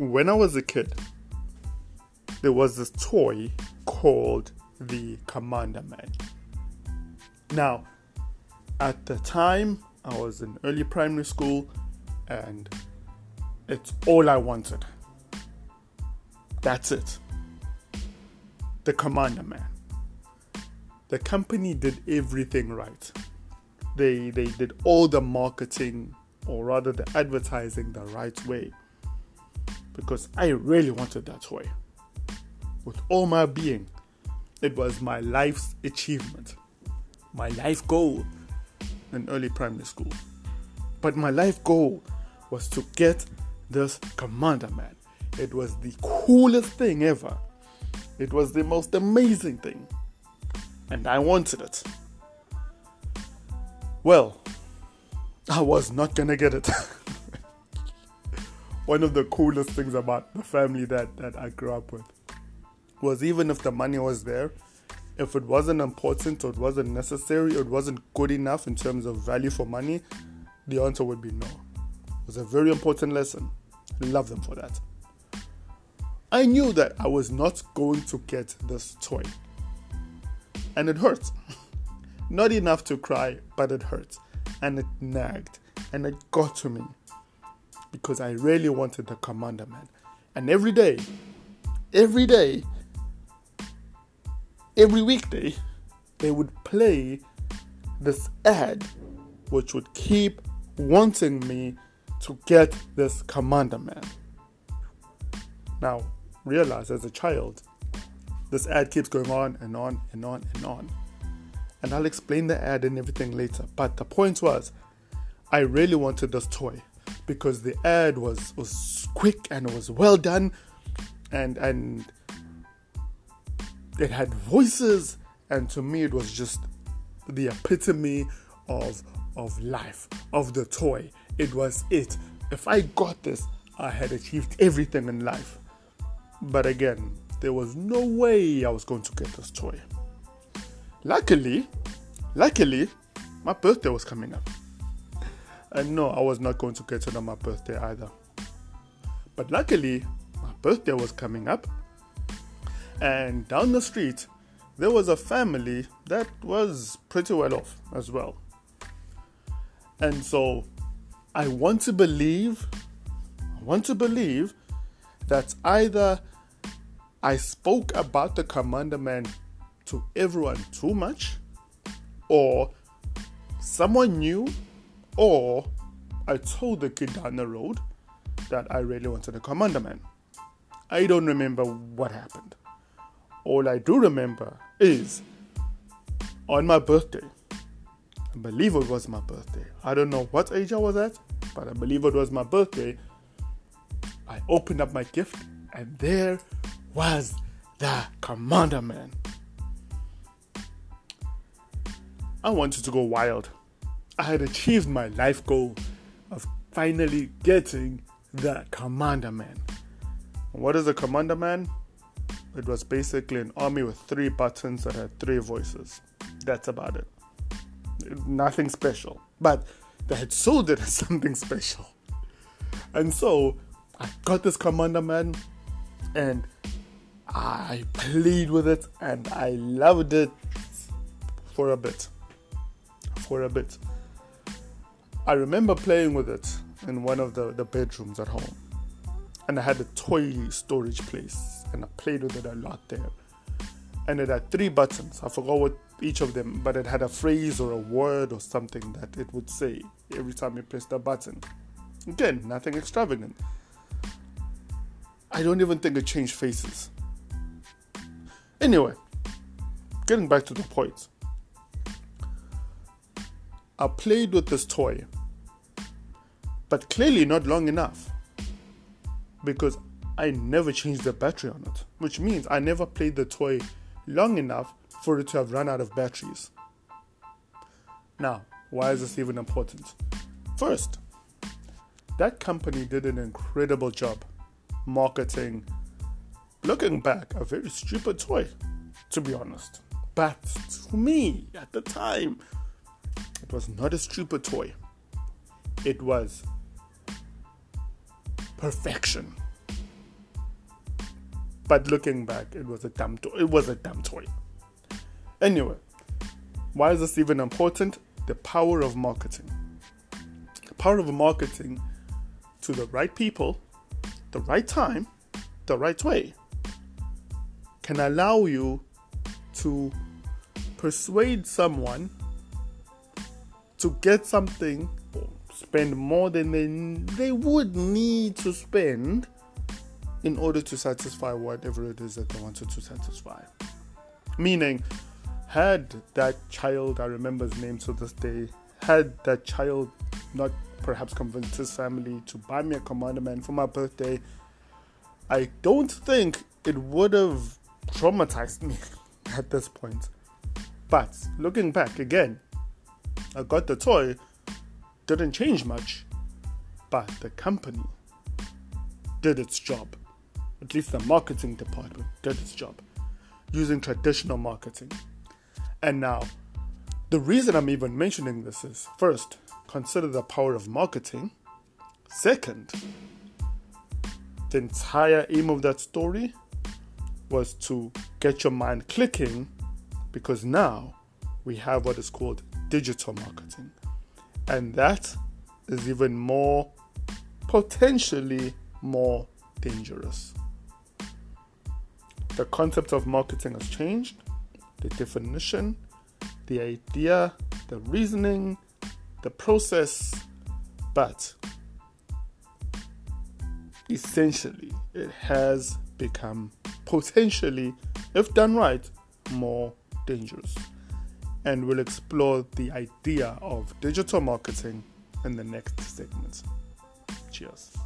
when I was a kid, there was this toy called the Commander Man. Now, at the time, I was in early primary school and it's all I wanted. That's it. The Commander Man. The company did everything right. They they did all the marketing or rather the advertising the right way. Because I really wanted that toy. With all my being. It was my life's achievement. My life goal in early primary school. But my life goal was to get this Commander Man. It was the coolest thing ever. It was the most amazing thing. And I wanted it. Well, I was not gonna get it. One of the coolest things about the family that, that I grew up with was even if the money was there, if it wasn't important or it wasn't necessary or it wasn't good enough in terms of value for money, the answer would be no. It was a very important lesson. Love them for that. I knew that I was not going to get this toy. And it hurt. not enough to cry, but it hurt. And it nagged. And it got to me. Because I really wanted the Commander Man. And every day, every day, every weekday, they would play this ad which would keep wanting me to get this Commander Man. Now, realize as a child, this ad keeps going on and on and on and on. And I'll explain the ad and everything later. But the point was, I really wanted this toy because the ad was, was quick and it was well done and and it had voices, and to me, it was just the epitome of of life, of the toy. It was it. If I got this, I had achieved everything in life. But again, there was no way I was going to get this toy. Luckily, luckily, my birthday was coming up. And no, I was not going to get it on my birthday either. But luckily, my birthday was coming up and down the street, there was a family that was pretty well off as well. And so I want to believe, I want to believe that either I spoke about the Commander Man to everyone too much, or someone knew, or I told the kid down the road that I really wanted a Commander Man. I don't remember what happened all I do remember is on my birthday. I believe it was my birthday. I don't know what age I was at, but I believe it was my birthday. I opened up my gift, and there was the Commander Man. I wanted to go wild. I had achieved my life goal of finally getting the Commander Man. What is a Commander Man? It was basically an army with three buttons that had three voices. That's about it. Nothing special. But they had sold it as something special. And so I got this Commander Man and I played with it and I loved it for a bit. For a bit. I remember playing with it in one of the, the bedrooms at home. And I had a toy storage place and I played with it a lot there. And it had three buttons. I forgot what each of them, but it had a phrase or a word or something that it would say every time you pressed a button. Again, nothing extravagant. I don't even think it changed faces. Anyway, getting back to the point. I played with this toy, but clearly not long enough because I never changed the battery on it, which means I never played the toy long enough for it to have run out of batteries. Now, why is this even important? First, that company did an incredible job marketing. Looking back, a very stupid toy, to be honest. But to me, at the time, it was not a stupid toy. It was perfection But looking back, it was a dumb toy. It was a dumb toy. Anyway, why is this even important? The power of marketing. The power of marketing to the right people, the right time, the right way can allow you to persuade someone to get something spend more than they, they would need to spend in order to satisfy whatever it is that they wanted to satisfy. Meaning, had that child, I remember his name to this day, had that child not perhaps convinced his family to buy me a Commander Man for my birthday, I don't think it would have traumatized me at this point. But looking back again, I got the toy, didn't change much, but the company did its job. At least the marketing department did its job using traditional marketing. And now, the reason I'm even mentioning this is first, consider the power of marketing. Second, the entire aim of that story was to get your mind clicking because now we have what is called digital marketing. And that is even more, potentially more dangerous. The concept of marketing has changed, the definition, the idea, the reasoning, the process, but essentially it has become potentially, if done right, more dangerous. And we'll explore the idea of digital marketing in the next segment. Cheers.